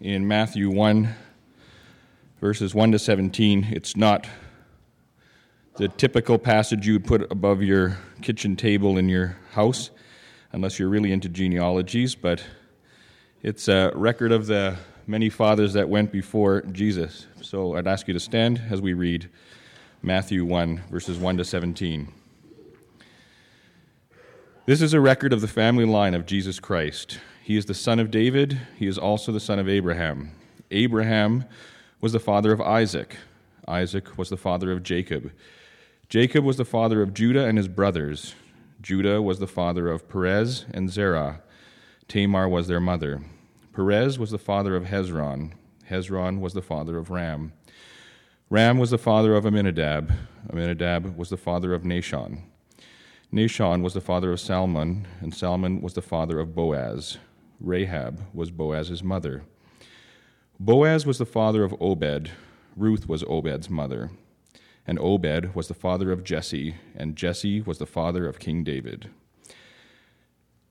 in Matthew 1, verses 1 to 17. It's not the typical passage you would put above your kitchen table in your house, unless you're really into genealogies, but it's a record of the many fathers that went before Jesus. So I'd ask you to stand as we read Matthew 1, verses 1 to 17. This is a record of the family line of Jesus Christ. He is the son of David, he is also the son of Abraham. Abraham was the father of Isaac. Isaac was the father of Jacob. Jacob was the father of Judah and his brothers. Judah was the father of Perez and Zerah. Tamar was their mother. Perez was the father of Hezron. Hezron was the father of Ram. Ram was the father of Amminadab. Amminadab was the father of Nahshon. Nahshon was the father of Salmon, and Salmon was the father of Boaz. Rahab was Boaz's mother. Boaz was the father of Obed. Ruth was Obed's mother. And Obed was the father of Jesse, and Jesse was the father of King David.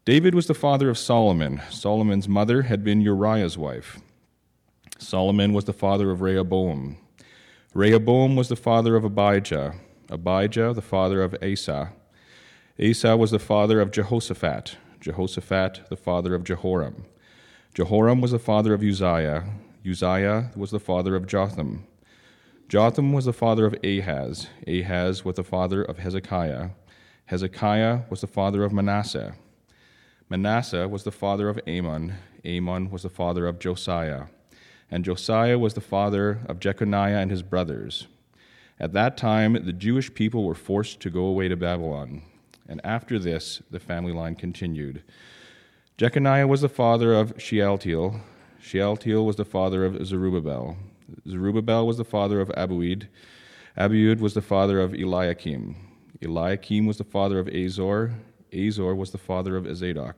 David was the father of Solomon. Solomon's mother had been Uriah's wife. Solomon was the father of Rehoboam. Rehoboam was the father of Abijah. Abijah, the father of Asa. Asa was the father of Jehoshaphat, Jehoshaphat the father of Jehoram. Jehoram was the father of Uzziah, Uzziah was the father of Jotham. Jotham was the father of Ahaz, Ahaz was the father of Hezekiah. Hezekiah was the father of Manasseh. Manasseh was the father of Amon, Amon was the father of Josiah. And Josiah was the father of Jeconiah and his brothers. At that time, the Jewish people were forced to go away to Babylon. And after this, the family line continued. Jeconiah was the father of Shealtiel. Shealtiel was the father of Zerubbabel. Zerubbabel was the father of Abiud. Abiud was the father of Eliakim. Eliakim was the father of Azor. Azor was the father of Zadok.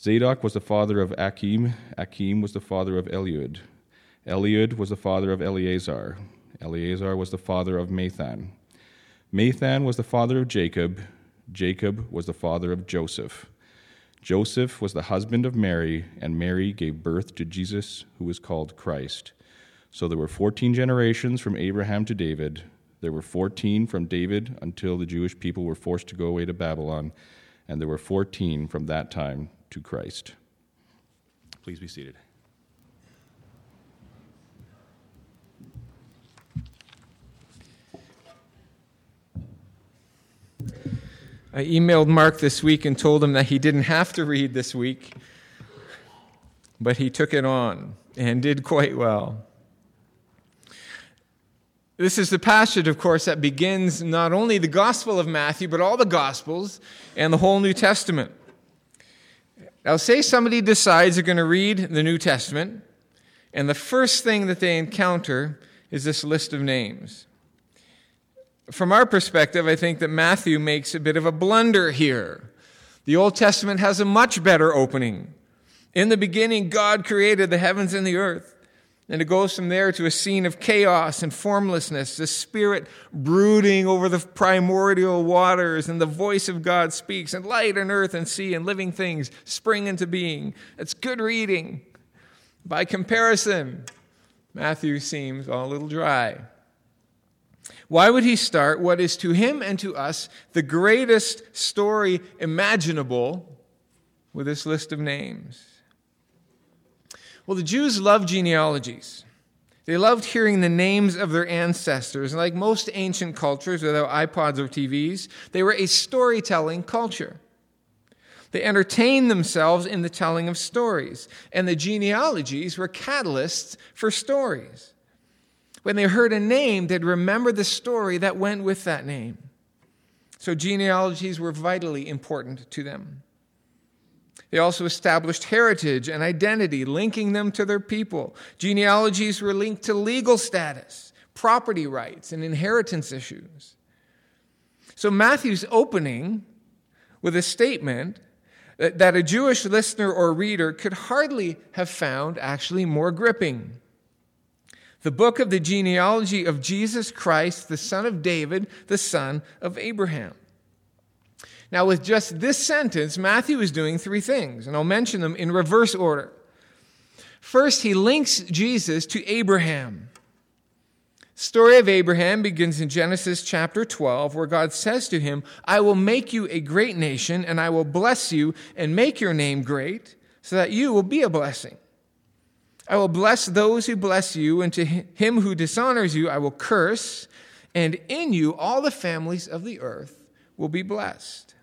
Zadok was the father of Achim. Achim was the father of Eliud. Eliud was the father of Eleazar. Eleazar was the father of Matthan. Matthan was the father of Jacob. Jacob was the father of Joseph. Joseph was the husband of Mary, and Mary gave birth to Jesus, who was called Christ. So there were 14 generations from Abraham to David. There were 14 from David until the Jewish people were forced to go away to Babylon, and there were 14 from that time to Christ. Please be seated. I emailed Mark this week and told him that he didn't have to read this week, but he took it on and did quite well. This is the passage, of course, that begins not only the Gospel of Matthew, but all the Gospels and the whole New Testament. Now, say somebody decides they're going to read the New Testament, and the first thing that they encounter is this list of names from our perspective, I think that Matthew makes a bit of a blunder here. The Old Testament has a much better opening. In the beginning, God created the heavens and the earth. And it goes from there to a scene of chaos and formlessness, the Spirit brooding over the primordial waters, and the voice of God speaks, and light and earth and sea and living things spring into being. It's good reading. By comparison, Matthew seems a little dry. Why would he start what is to him and to us the greatest story imaginable with this list of names? Well, the Jews loved genealogies. They loved hearing the names of their ancestors. And like most ancient cultures without iPods or TVs, they were a storytelling culture. They entertained themselves in the telling of stories, and the genealogies were catalysts for stories. When they heard a name, they'd remember the story that went with that name. So genealogies were vitally important to them. They also established heritage and identity, linking them to their people. Genealogies were linked to legal status, property rights, and inheritance issues. So Matthew's opening with a statement that a Jewish listener or reader could hardly have found actually more gripping the book of the genealogy of Jesus Christ, the son of David, the son of Abraham. Now, with just this sentence, Matthew is doing three things, and I'll mention them in reverse order. First, he links Jesus to Abraham. Story of Abraham begins in Genesis chapter 12 where God says to him, "I will make you a great nation and I will bless you and make your name great so that you will be a blessing. I will bless those who bless you and to him who dishonors you I will curse and in you all the families of the earth will be blessed."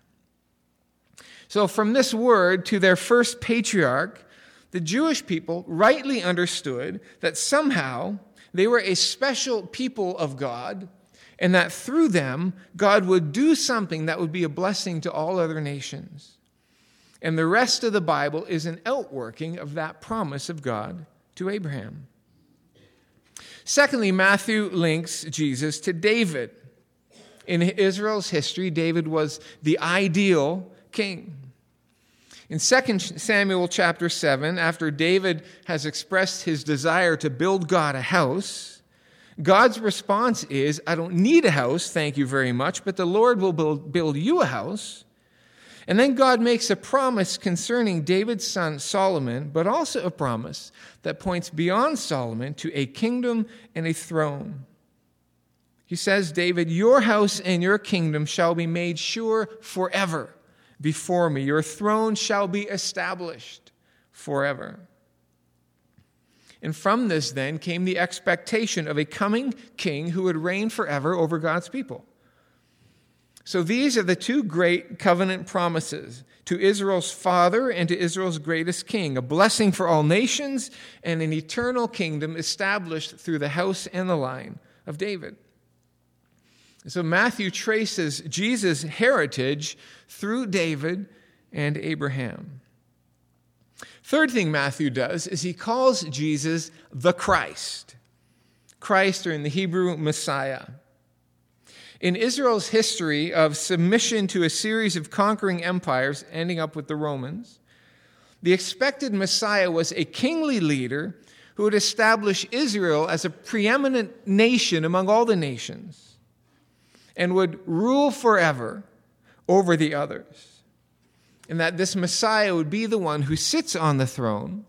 So from this word to their first patriarch, the Jewish people rightly understood that somehow they were a special people of God, and that through them, God would do something that would be a blessing to all other nations. And the rest of the Bible is an outworking of that promise of God to Abraham. Secondly, Matthew links Jesus to David. In Israel's history, David was the ideal king. In 2 Samuel chapter 7, after David has expressed his desire to build God a house, God's response is, I don't need a house, thank you very much, but the Lord will build, build you a house. And then God makes a promise concerning David's son Solomon, but also a promise that points beyond Solomon to a kingdom and a throne. He says, David, your house and your kingdom shall be made sure forever before me. Your throne shall be established forever. And from this, then, came the expectation of a coming king who would reign forever over God's people. So these are the two great covenant promises to Israel's father and to Israel's greatest king a blessing for all nations and an eternal kingdom established through the house and the line of David. So Matthew traces Jesus' heritage through David and Abraham. Third thing Matthew does is he calls Jesus the Christ. Christ, or in the Hebrew, Messiah. In Israel's history of submission to a series of conquering empires, ending up with the Romans, the expected Messiah was a kingly leader who would establish Israel as a preeminent nation among all the nations and would rule forever over the others. And that this Messiah would be the one who sits on the throne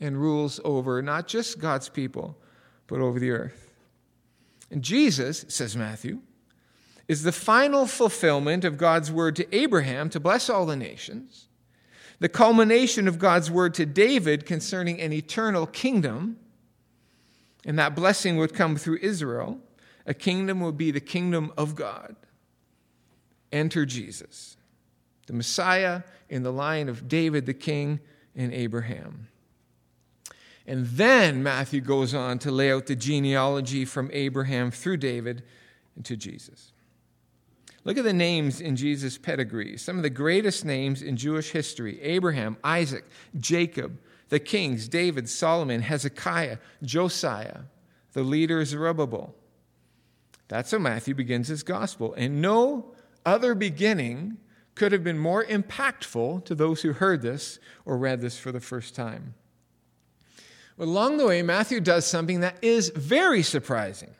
and rules over not just God's people, but over the earth. And Jesus, says Matthew, is the final fulfillment of God's word to Abraham to bless all the nations, the culmination of God's word to David concerning an eternal kingdom, and that blessing would come through Israel. A kingdom would be the kingdom of God enter Jesus, the Messiah in the line of David the king and Abraham. And then Matthew goes on to lay out the genealogy from Abraham through David to Jesus. Look at the names in Jesus' pedigree. Some of the greatest names in Jewish history Abraham, Isaac, Jacob, the kings, David, Solomon, Hezekiah, Josiah, the leader Zerubbabel. That's how Matthew begins his gospel. And no other beginning could have been more impactful to those who heard this or read this for the first time. Along the way, Matthew does something that is very surprising.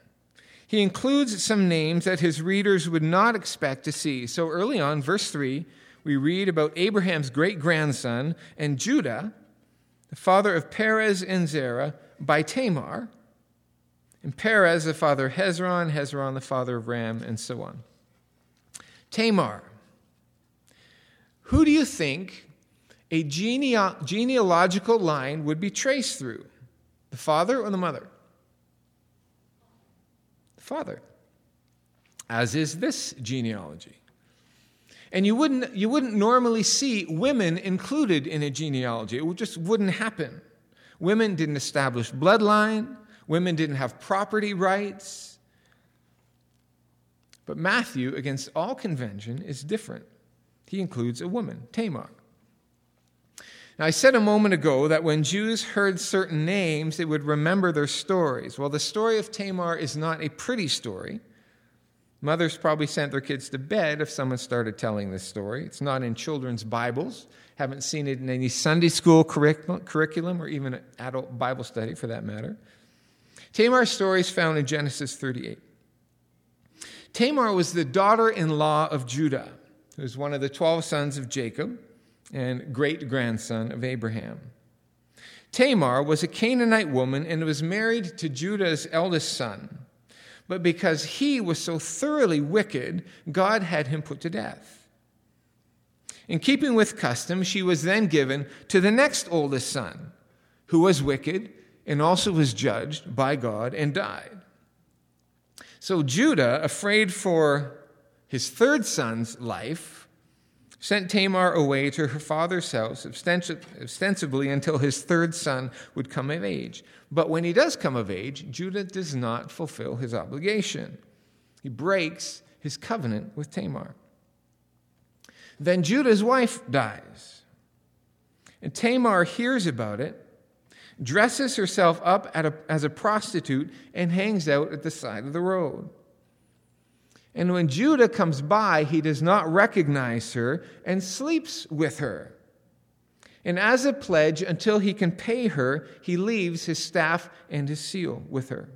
He includes some names that his readers would not expect to see. So early on, verse 3, we read about Abraham's great grandson and Judah, the father of Perez and Zerah, by Tamar, and Perez, the father of Hezron, Hezron, the father of Ram, and so on. Tamar. Who do you think a genealogical line would be traced through? The father or the mother? The father. As is this genealogy. And you wouldn't, you wouldn't normally see women included in a genealogy. It just wouldn't happen. Women didn't establish bloodline, women didn't have property rights. But Matthew, against all convention, is different. He includes a woman, Tamar. Now, I said a moment ago that when Jews heard certain names, they would remember their stories. Well, the story of Tamar is not a pretty story. Mothers probably sent their kids to bed if someone started telling this story. It's not in children's Bibles. Haven't seen it in any Sunday school curriculum or even adult Bible study for that matter. Tamar's story is found in Genesis 38. Tamar was the daughter in law of Judah, who was one of the 12 sons of Jacob and great grandson of Abraham. Tamar was a Canaanite woman and was married to Judah's eldest son. But because he was so thoroughly wicked, God had him put to death. In keeping with custom, she was then given to the next oldest son, who was wicked and also was judged by God and died. So Judah, afraid for his third son's life, sent Tamar away to her father's house, ostensibly until his third son would come of age. But when he does come of age, Judah does not fulfill his obligation. He breaks his covenant with Tamar. Then Judah's wife dies. And Tamar hears about it, dresses herself up a, as a prostitute, and hangs out at the side of the road. And when Judah comes by, he does not recognize her and sleeps with her. And as a pledge, until he can pay her, he leaves his staff and his seal with her.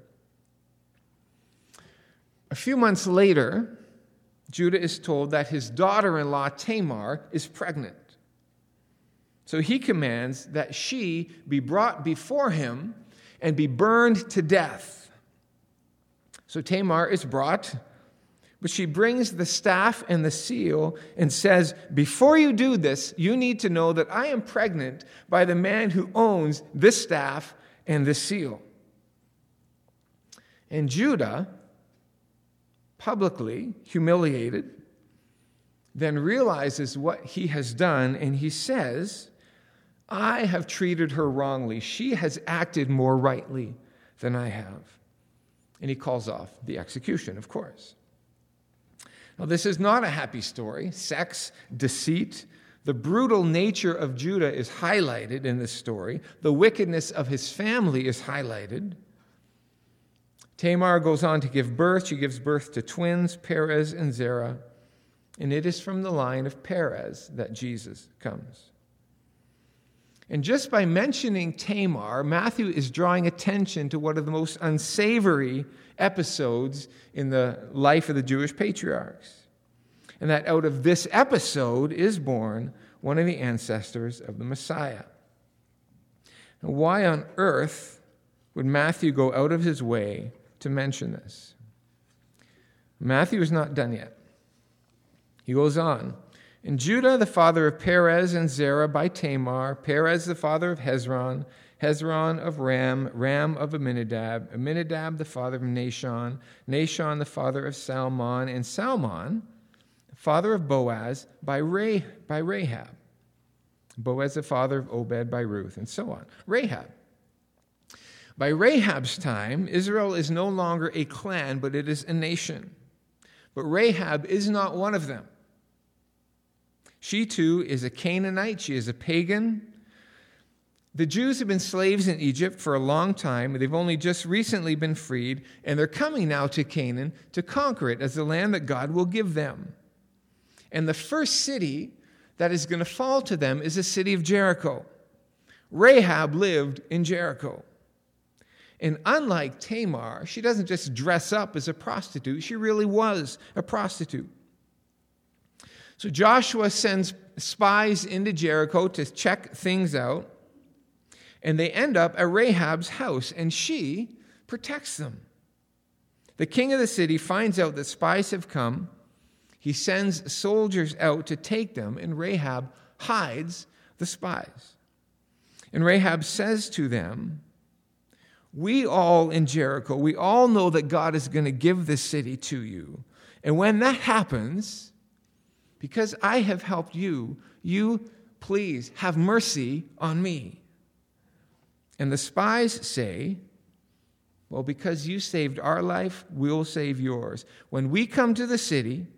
A few months later, Judah is told that his daughter in law, Tamar, is pregnant. So he commands that she be brought before him and be burned to death. So Tamar is brought, but she brings the staff and the seal and says, Before you do this, you need to know that I am pregnant by the man who owns this staff and this seal. And Judah publicly humiliated, then realizes what he has done, and he says, I have treated her wrongly. She has acted more rightly than I have. And he calls off the execution, of course. Now, this is not a happy story. Sex, deceit, the brutal nature of Judah is highlighted in this story. The wickedness of his family is highlighted. Tamar goes on to give birth. She gives birth to twins, Perez and Zerah. And it is from the line of Perez that Jesus comes. And just by mentioning Tamar, Matthew is drawing attention to one of the most unsavory episodes in the life of the Jewish patriarchs. And that out of this episode is born one of the ancestors of the Messiah. Now, why on earth would Matthew go out of his way to mention this. Matthew is not done yet. He goes on. And Judah, the father of Perez and Zerah by Tamar, Perez, the father of Hezron, Hezron of Ram, Ram of Amminadab, Amminadab, the father of Nahshon, Nahshon, the father of Salmon, and Salmon, the father of Boaz by, Ray, by Rahab. Boaz, the father of Obed by Ruth, and so on. Rahab. By Rahab's time, Israel is no longer a clan, but it is a nation. But Rahab is not one of them. She too is a Canaanite, she is a pagan. The Jews have been slaves in Egypt for a long time. They've only just recently been freed, and they're coming now to Canaan to conquer it as the land that God will give them. And the first city that is going to fall to them is the city of Jericho. Rahab lived in Jericho. And unlike Tamar, she doesn't just dress up as a prostitute, she really was a prostitute. So Joshua sends spies into Jericho to check things out, and they end up at Rahab's house, and she protects them. The king of the city finds out that spies have come. He sends soldiers out to take them, and Rahab hides the spies. And Rahab says to them, we all in Jericho, we all know that God is going to give this city to you. And when that happens, because I have helped you, you please have mercy on me. And the spies say, Well, because you saved our life, we'll save yours. When we come to the city,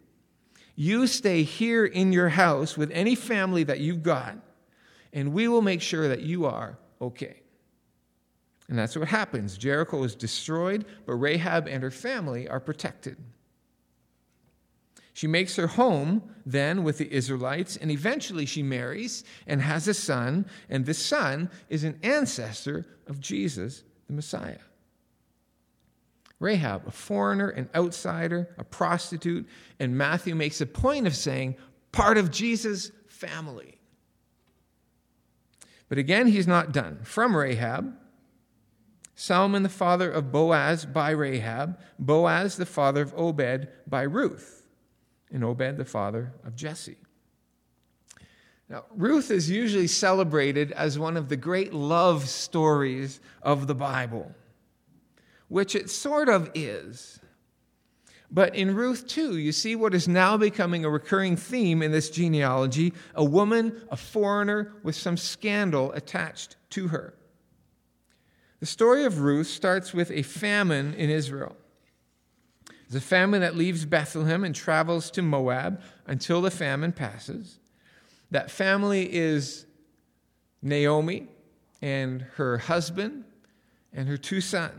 you stay here in your house with any family that you've got, and we will make sure that you are okay. And that's what happens. Jericho is destroyed, but Rahab and her family are protected. She makes her home then with the Israelites, and eventually she marries and has a son, and this son is an ancestor of Jesus, the Messiah. Rahab, a foreigner, an outsider, a prostitute, and Matthew makes a point of saying, part of Jesus' family. But again, he's not done. From Rahab, Salmon the father of Boaz by Rahab, Boaz the father of Obed by Ruth, and Obed the father of Jesse. Now, Ruth is usually celebrated as one of the great love stories of the Bible, which it sort of is. But in Ruth 2, you see what is now becoming a recurring theme in this genealogy a woman, a foreigner, with some scandal attached to her. The story of Ruth starts with a famine in Israel. It's a famine that leaves Bethlehem and travels to Moab until the famine passes. That family is Naomi and her husband and her two sons.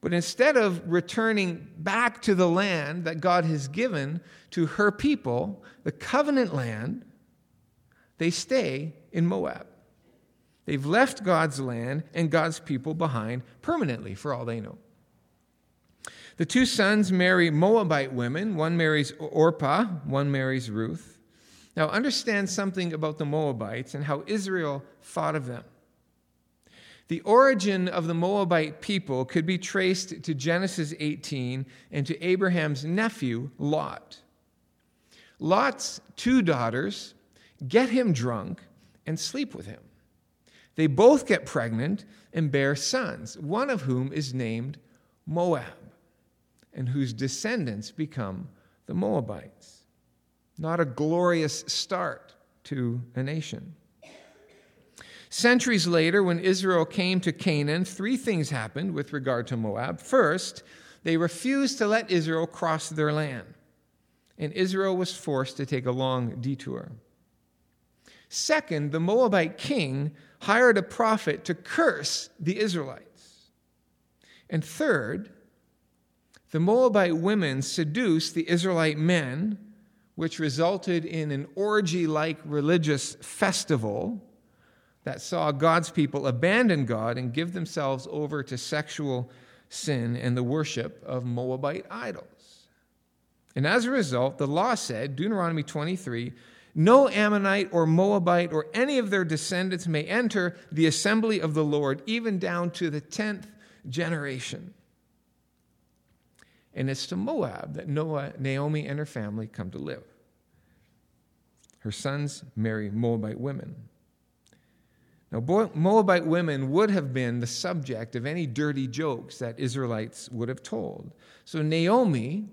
But instead of returning back to the land that God has given to her people, the covenant land, they stay in Moab. They've left God's land and God's people behind permanently, for all they know. The two sons marry Moabite women. One marries Orpah, one marries Ruth. Now, understand something about the Moabites and how Israel thought of them. The origin of the Moabite people could be traced to Genesis 18 and to Abraham's nephew, Lot. Lot's two daughters get him drunk and sleep with him. They both get pregnant and bear sons, one of whom is named Moab, and whose descendants become the Moabites. Not a glorious start to a nation. Centuries later, when Israel came to Canaan, three things happened with regard to Moab. First, they refused to let Israel cross their land, and Israel was forced to take a long detour. Second, the Moabite king hired a prophet to curse the Israelites. And third, the Moabite women seduced the Israelite men, which resulted in an orgy like religious festival that saw God's people abandon God and give themselves over to sexual sin and the worship of Moabite idols. And as a result, the law said, Deuteronomy 23, no Ammonite or Moabite or any of their descendants may enter the assembly of the Lord, even down to the tenth generation. And it's to Moab that Noah, Naomi and her family come to live. Her sons marry Moabite women. Now, Moabite women would have been the subject of any dirty jokes that Israelites would have told. So, Naomi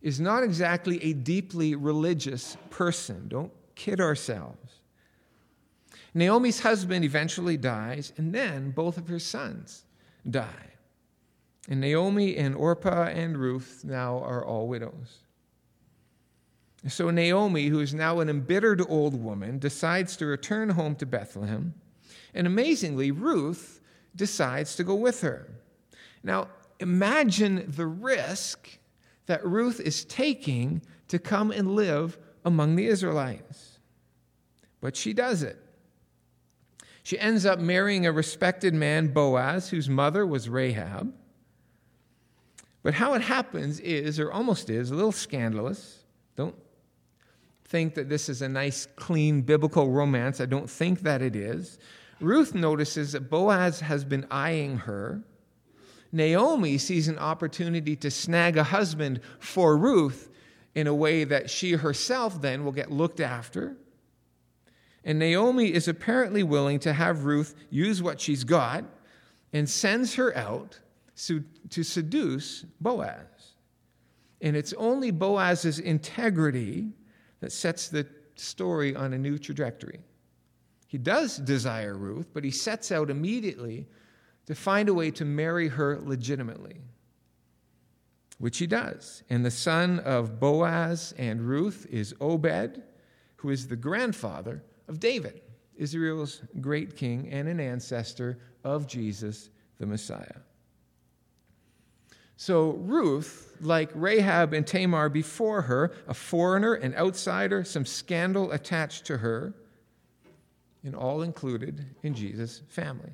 is not exactly a deeply religious person. Don't kid ourselves. Naomi's husband eventually dies, and then both of her sons die. And Naomi and Orpah and Ruth now are all widows. So Naomi, who is now an embittered old woman, decides to return home to Bethlehem and amazingly, Ruth decides to go with her. Now, imagine the risk that Ruth is taking to come and live among the Israelites. But she does it. She ends up marrying a respected man, Boaz, whose mother was Rahab. But how it happens is, or almost is, a little scandalous. Don't think that this is a nice, clean biblical romance. I don't think that it is. Ruth notices that Boaz has been eyeing her. Naomi sees an opportunity to snag a husband for Ruth in a way that she herself then will get looked after. And Naomi is apparently willing to have Ruth use what she's got and sends her out to seduce Boaz. And it's only Boaz's integrity that sets the story on a new trajectory. He does desire Ruth, but he sets out immediately to find a way to marry her legitimately, which he does. And the son of Boaz and Ruth is Obed, who is the grandfather of David, Israel's great king and an ancestor of Jesus the Messiah. So Ruth, like Rahab and Tamar before her, a foreigner, an outsider, some scandal attached to her, and all included in Jesus' family.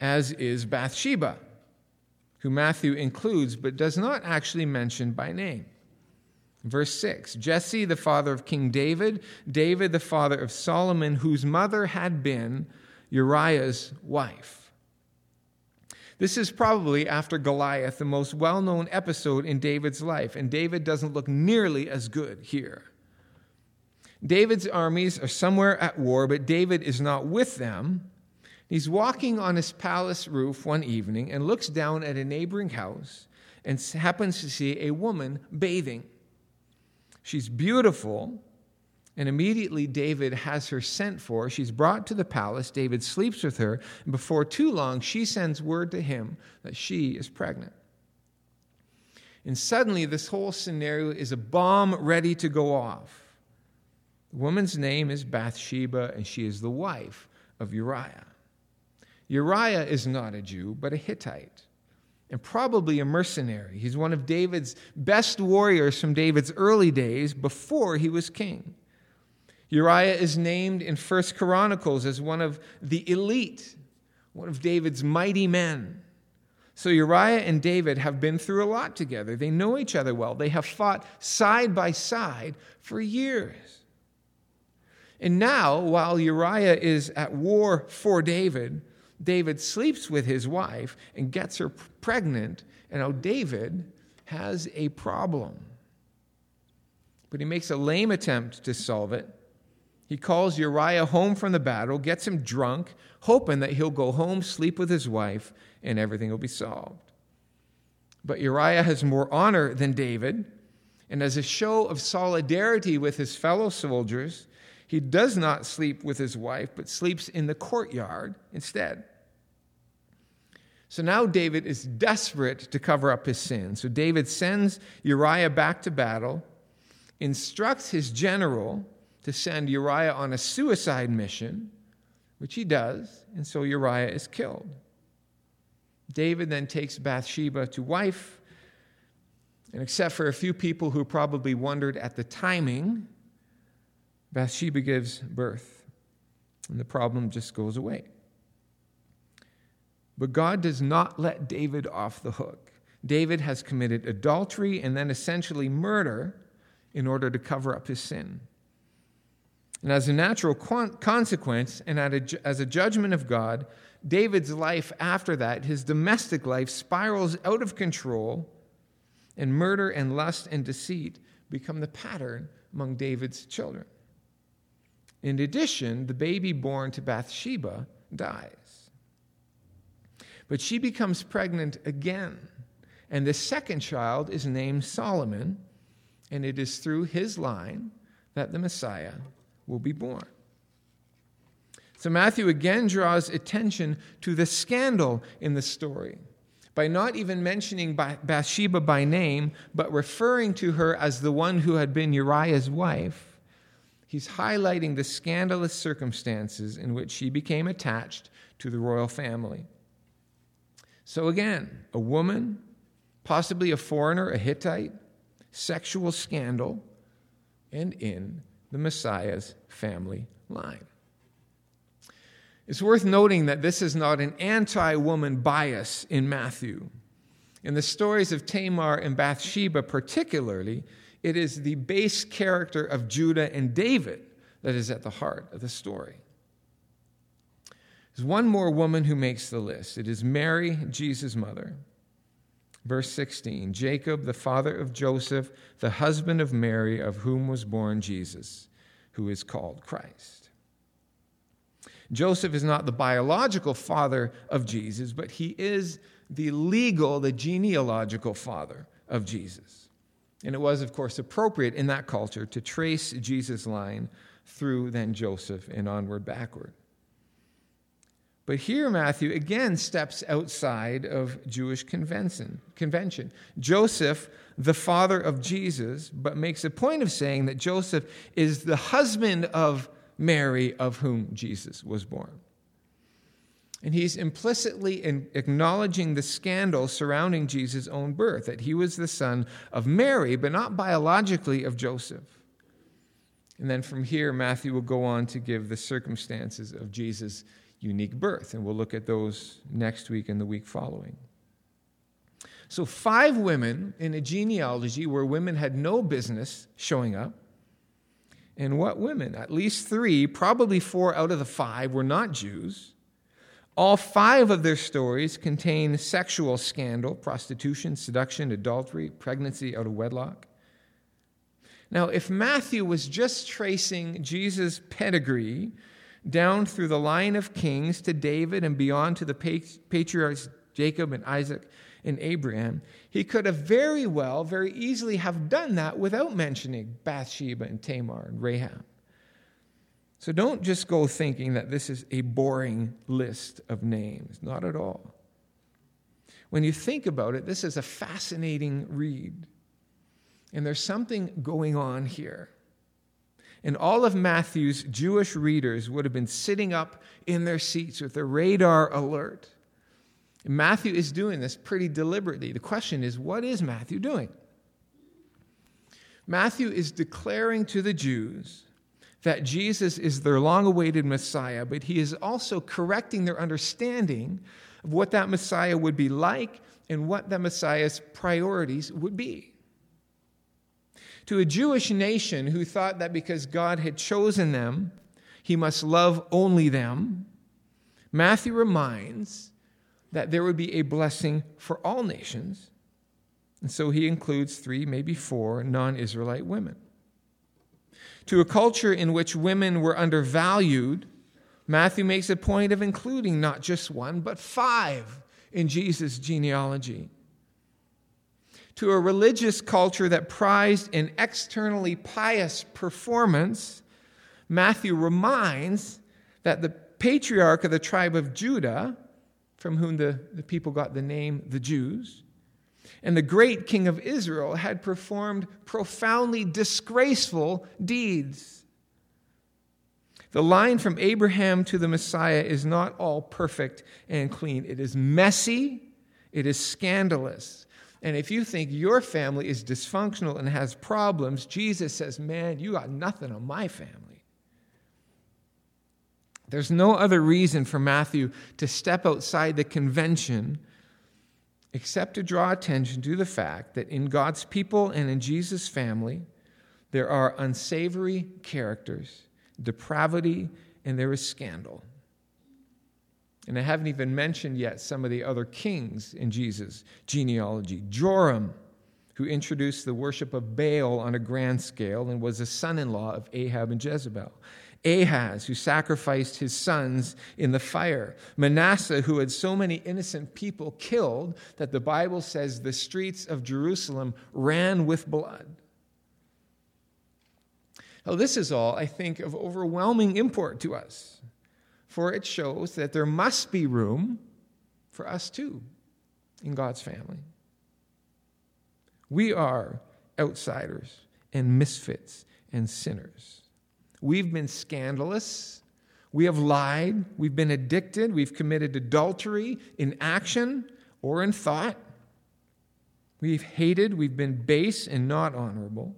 As is Bathsheba, who Matthew includes but does not actually mention by name. Verse 6 Jesse, the father of King David, David, the father of Solomon, whose mother had been Uriah's wife. This is probably, after Goliath, the most well known episode in David's life, and David doesn't look nearly as good here. David's armies are somewhere at war, but David is not with them. He's walking on his palace roof one evening and looks down at a neighboring house and happens to see a woman bathing. She's beautiful, and immediately David has her sent for. She's brought to the palace. David sleeps with her, and before too long, she sends word to him that she is pregnant. And suddenly, this whole scenario is a bomb ready to go off. The woman's name is Bathsheba, and she is the wife of Uriah. Uriah is not a Jew, but a Hittite, and probably a mercenary. He's one of David's best warriors from David's early days before he was king. Uriah is named in First Chronicles as one of the elite, one of David's mighty men. So Uriah and David have been through a lot together. They know each other well. They have fought side by side for years. And now, while Uriah is at war for David, David sleeps with his wife and gets her pregnant, and now David has a problem. But he makes a lame attempt to solve it. He calls Uriah home from the battle, gets him drunk, hoping that he'll go home, sleep with his wife, and everything will be solved. But Uriah has more honor than David, and as a show of solidarity with his fellow soldiers, he does not sleep with his wife, but sleeps in the courtyard instead. So now David is desperate to cover up his sin. So David sends Uriah back to battle, instructs his general to send Uriah on a suicide mission, which he does, and so Uriah is killed. David then takes Bathsheba to wife, and except for a few people who probably wondered at the timing, Bathsheba gives birth, and the problem just goes away. But God does not let David off the hook. David has committed adultery and then essentially murder in order to cover up his sin. And as a natural consequence, and as a judgment of God, David's life after that, his domestic life, spirals out of control, and murder and lust and deceit become the pattern among David's children. In addition, the baby born to Bathsheba dies. But she becomes pregnant again, and the second child is named Solomon, and it is through his line that the Messiah will be born. So Matthew again draws attention to the scandal in the story by not even mentioning Bathsheba by name, but referring to her as the one who had been Uriah's wife he's highlighting the scandalous circumstances in which she became attached to the royal family. So, again, a woman, possibly a foreigner, a Hittite, sexual scandal, and in the Messiah's family line. It's worth noting that this is not an anti woman bias in Matthew. In the stories of Tamar and Bathsheba, particularly, it is the base character of Judah and David that is at the heart of the story. There's one more woman who makes the list. It is Mary, Jesus' mother. Verse 16 Jacob, the father of Joseph, the husband of Mary, of whom was born Jesus, who is called Christ. Joseph is not the biological father of Jesus, but he is the legal, the genealogical father of Jesus. And it was, of course, appropriate in that culture to trace Jesus' line through then Joseph and onward backward. But here, Matthew again steps outside of Jewish convention. Joseph, the father of Jesus, but makes a point of saying that Joseph is the husband of Mary, of whom Jesus was born. And he's implicitly acknowledging the scandal surrounding Jesus' own birth, that he was the son of Mary, but not biologically of Joseph. And then from here, Matthew will go on to give the circumstances of Jesus' unique birth, and we'll look at those next week and the week following. So, five women in a genealogy where women had no business showing up. And what women? At least three, probably four out of the five, were not Jews. All five of their stories contain sexual scandal, prostitution, seduction, adultery, pregnancy out of wedlock. Now, if Matthew was just tracing Jesus' pedigree down through the line of kings to David and beyond to the patriarchs Jacob and Isaac and Abraham, he could have very well, very easily have done that without mentioning Bathsheba and Tamar and Rahab. So don't just go thinking that this is a boring list of names. Not at all. When you think about it, this is a fascinating read. And there's something going on here. And all of Matthew's Jewish readers would have been sitting up in their seats with their radar alert. And Matthew is doing this pretty deliberately. The question is what is Matthew doing? Matthew is declaring to the Jews that Jesus is their long awaited Messiah, but he is also correcting their understanding of what that Messiah would be like and what that Messiah's priorities would be. To a Jewish nation who thought that because God had chosen them, he must love only them, Matthew reminds that there would be a blessing for all nations. And so he includes three, maybe four non Israelite women. To a culture in which women were undervalued, Matthew makes a point of including not just one, but five in Jesus' genealogy. To a religious culture that prized an externally pious performance, Matthew reminds that the patriarch of the tribe of Judah, from whom the, the people got the name the Jews, and the great king of Israel had performed profoundly disgraceful deeds. The line from Abraham to the Messiah is not all perfect and clean. It is messy, it is scandalous. And if you think your family is dysfunctional and has problems, Jesus says, Man, you got nothing on my family. There's no other reason for Matthew to step outside the convention except to draw attention to the fact that in God's people and in Jesus' family, there are unsavory characters, depravity, and there is scandal. And I haven't even mentioned yet some of the other kings in Jesus' genealogy. Joram, who introduced the worship of Baal on a grand scale and was a son in law of Ahab and Jezebel. Ahaz, who sacrificed his sons in the fire. Manasseh, who had so many innocent people killed that the Bible says the streets of Jerusalem ran with blood. Now, this is all, I think, of overwhelming import to us, for it shows that there must be room for us too in God's family. We are outsiders and misfits and sinners. We've been scandalous. We have lied. We've been addicted. We've committed adultery in action or in thought. We've hated. We've been base and not honorable.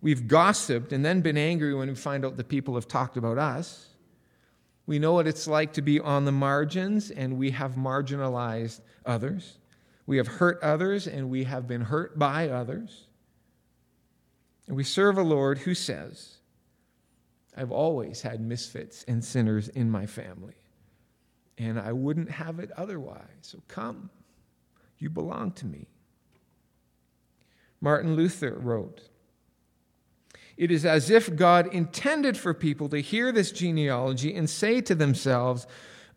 We've gossiped and then been angry when we find out that people have talked about us. We know what it's like to be on the margins, and we have marginalized others. We have hurt others, and we have been hurt by others. And we serve a Lord who says, I've always had misfits and sinners in my family, and I wouldn't have it otherwise. So come, you belong to me. Martin Luther wrote, It is as if God intended for people to hear this genealogy and say to themselves,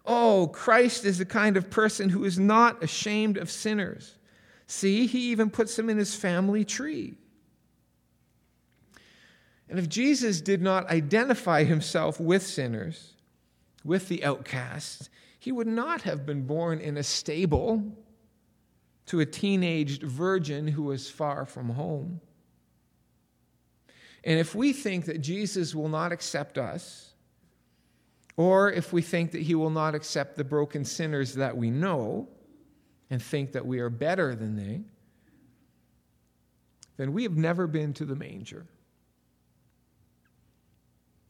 Oh, Christ is the kind of person who is not ashamed of sinners. See, he even puts them in his family tree. And if Jesus did not identify himself with sinners, with the outcasts, he would not have been born in a stable to a teenaged virgin who was far from home. And if we think that Jesus will not accept us, or if we think that he will not accept the broken sinners that we know and think that we are better than they, then we have never been to the manger.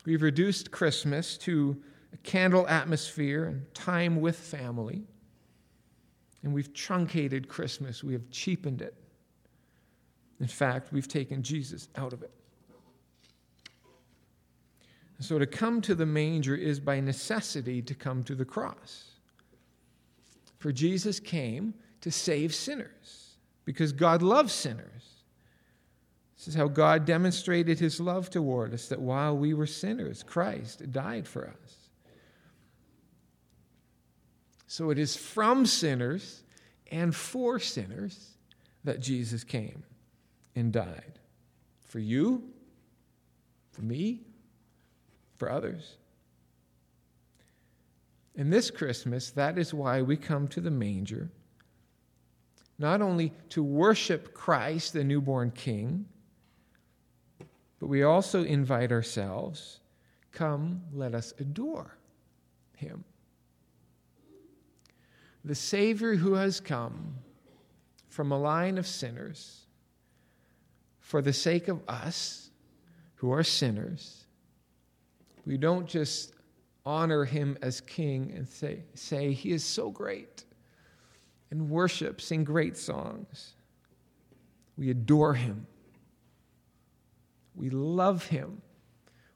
We've reduced Christmas to a candle atmosphere and time with family. And we've truncated Christmas, we have cheapened it. In fact, we've taken Jesus out of it. So to come to the manger is by necessity to come to the cross. For Jesus came to save sinners because God loves sinners. This is how God demonstrated his love toward us that while we were sinners, Christ died for us. So it is from sinners and for sinners that Jesus came and died. For you, for me, for others. And this Christmas, that is why we come to the manger, not only to worship Christ, the newborn King, but we also invite ourselves come, let us adore him. The Savior who has come from a line of sinners for the sake of us who are sinners we don't just honor him as king and say, say he is so great and worship, sing great songs. We adore him. We love him.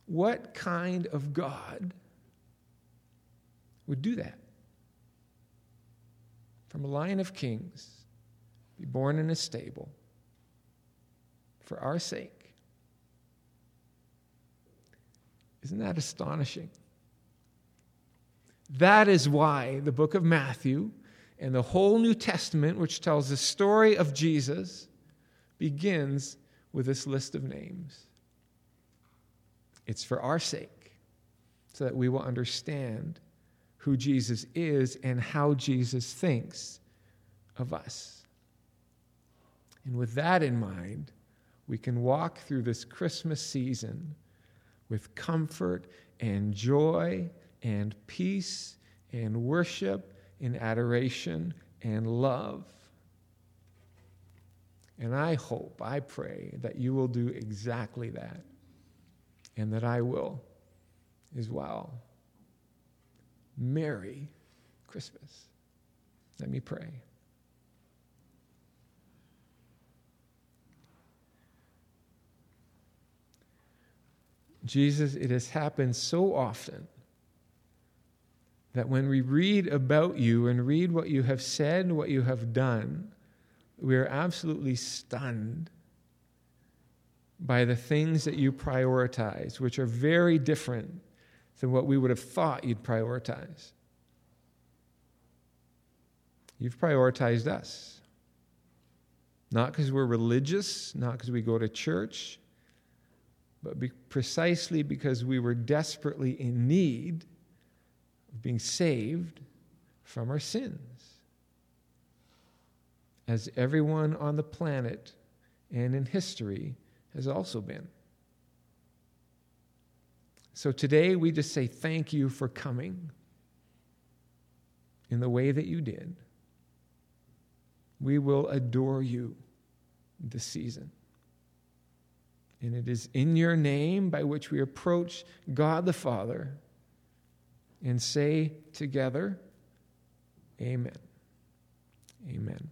What kind of God would do that? From a line of kings, be born in a stable for our sake Isn't that astonishing? That is why the book of Matthew and the whole New Testament, which tells the story of Jesus, begins with this list of names. It's for our sake, so that we will understand who Jesus is and how Jesus thinks of us. And with that in mind, we can walk through this Christmas season with comfort and joy and peace and worship and adoration and love. And I hope, I pray that you will do exactly that and that I will as well. Merry Christmas. Let me pray. Jesus, it has happened so often that when we read about you and read what you have said, what you have done, we are absolutely stunned by the things that you prioritize, which are very different than what we would have thought you'd prioritize. You've prioritized us. Not because we're religious, not because we go to church, but be precisely because we were desperately in need of being saved from our sins. As everyone on the planet and in history has also been. So today we just say thank you for coming in the way that you did. We will adore you this season. And it is in your name by which we approach God the Father and say together, Amen. Amen.